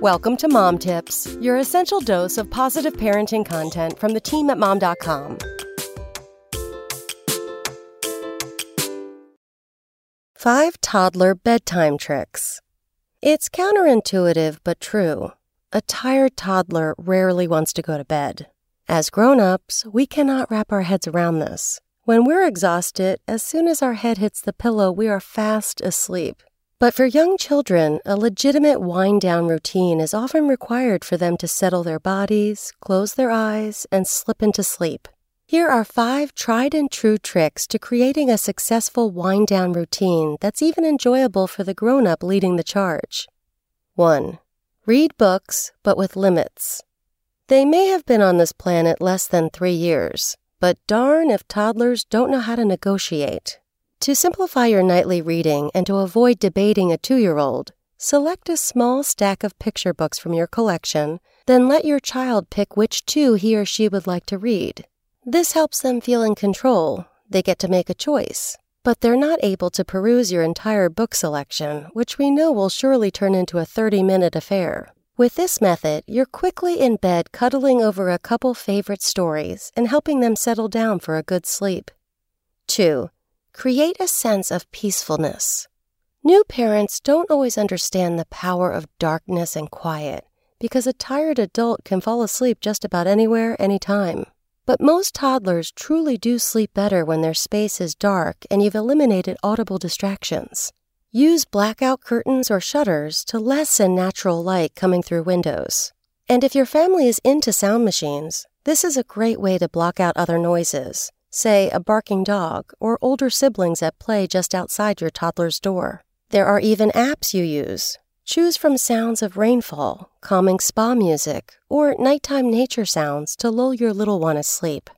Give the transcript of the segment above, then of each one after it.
Welcome to Mom Tips, your essential dose of positive parenting content from the team at mom.com. Five toddler bedtime tricks. It's counterintuitive but true. A tired toddler rarely wants to go to bed. As grown ups, we cannot wrap our heads around this. When we're exhausted, as soon as our head hits the pillow, we are fast asleep. But for young children, a legitimate wind down routine is often required for them to settle their bodies, close their eyes, and slip into sleep. Here are five tried and true tricks to creating a successful wind down routine that's even enjoyable for the grown up leading the charge. 1. Read books, but with limits. They may have been on this planet less than three years, but darn if toddlers don't know how to negotiate. To simplify your nightly reading and to avoid debating a two year old, select a small stack of picture books from your collection, then let your child pick which two he or she would like to read. This helps them feel in control. They get to make a choice. But they're not able to peruse your entire book selection, which we know will surely turn into a 30 minute affair. With this method, you're quickly in bed cuddling over a couple favorite stories and helping them settle down for a good sleep. 2. Create a sense of peacefulness. New parents don't always understand the power of darkness and quiet because a tired adult can fall asleep just about anywhere, anytime. But most toddlers truly do sleep better when their space is dark and you've eliminated audible distractions. Use blackout curtains or shutters to lessen natural light coming through windows. And if your family is into sound machines, this is a great way to block out other noises say a barking dog or older siblings at play just outside your toddler's door. There are even apps you use. Choose from sounds of rainfall, calming spa music, or nighttime nature sounds to lull your little one asleep.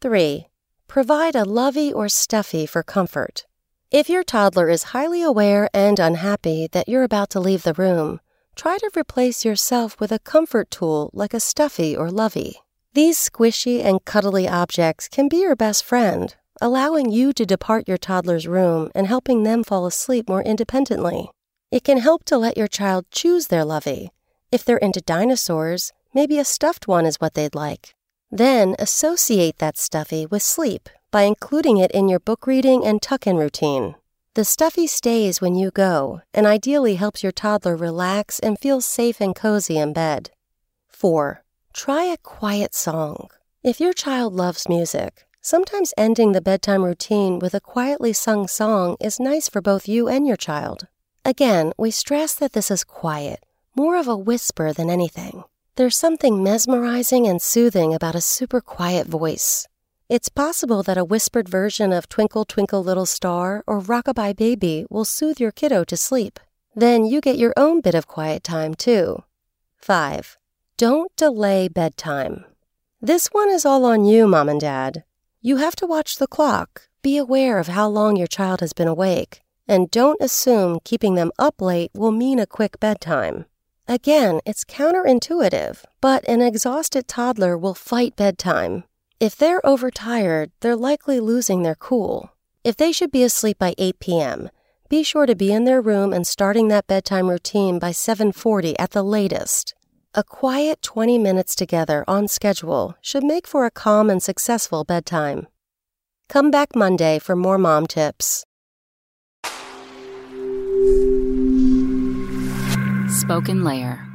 3. Provide a lovey or stuffy for comfort. If your toddler is highly aware and unhappy that you're about to leave the room, try to replace yourself with a comfort tool like a stuffy or lovey. These squishy and cuddly objects can be your best friend, allowing you to depart your toddler's room and helping them fall asleep more independently. It can help to let your child choose their lovey. If they're into dinosaurs, maybe a stuffed one is what they'd like. Then associate that stuffy with sleep by including it in your book reading and tuck in routine. The stuffy stays when you go and ideally helps your toddler relax and feel safe and cozy in bed. 4. Try a quiet song. If your child loves music, sometimes ending the bedtime routine with a quietly sung song is nice for both you and your child. Again, we stress that this is quiet, more of a whisper than anything. There's something mesmerizing and soothing about a super quiet voice. It's possible that a whispered version of Twinkle Twinkle Little Star or Rockabye Baby will soothe your kiddo to sleep. Then you get your own bit of quiet time, too. 5. Don't delay bedtime. This one is all on you, mom and dad. You have to watch the clock, be aware of how long your child has been awake, and don't assume keeping them up late will mean a quick bedtime. Again, it's counterintuitive, but an exhausted toddler will fight bedtime. If they're overtired, they're likely losing their cool. If they should be asleep by 8 p.m., be sure to be in their room and starting that bedtime routine by 7:40 at the latest. A quiet 20 minutes together on schedule should make for a calm and successful bedtime. Come back Monday for more mom tips. SpokenLayer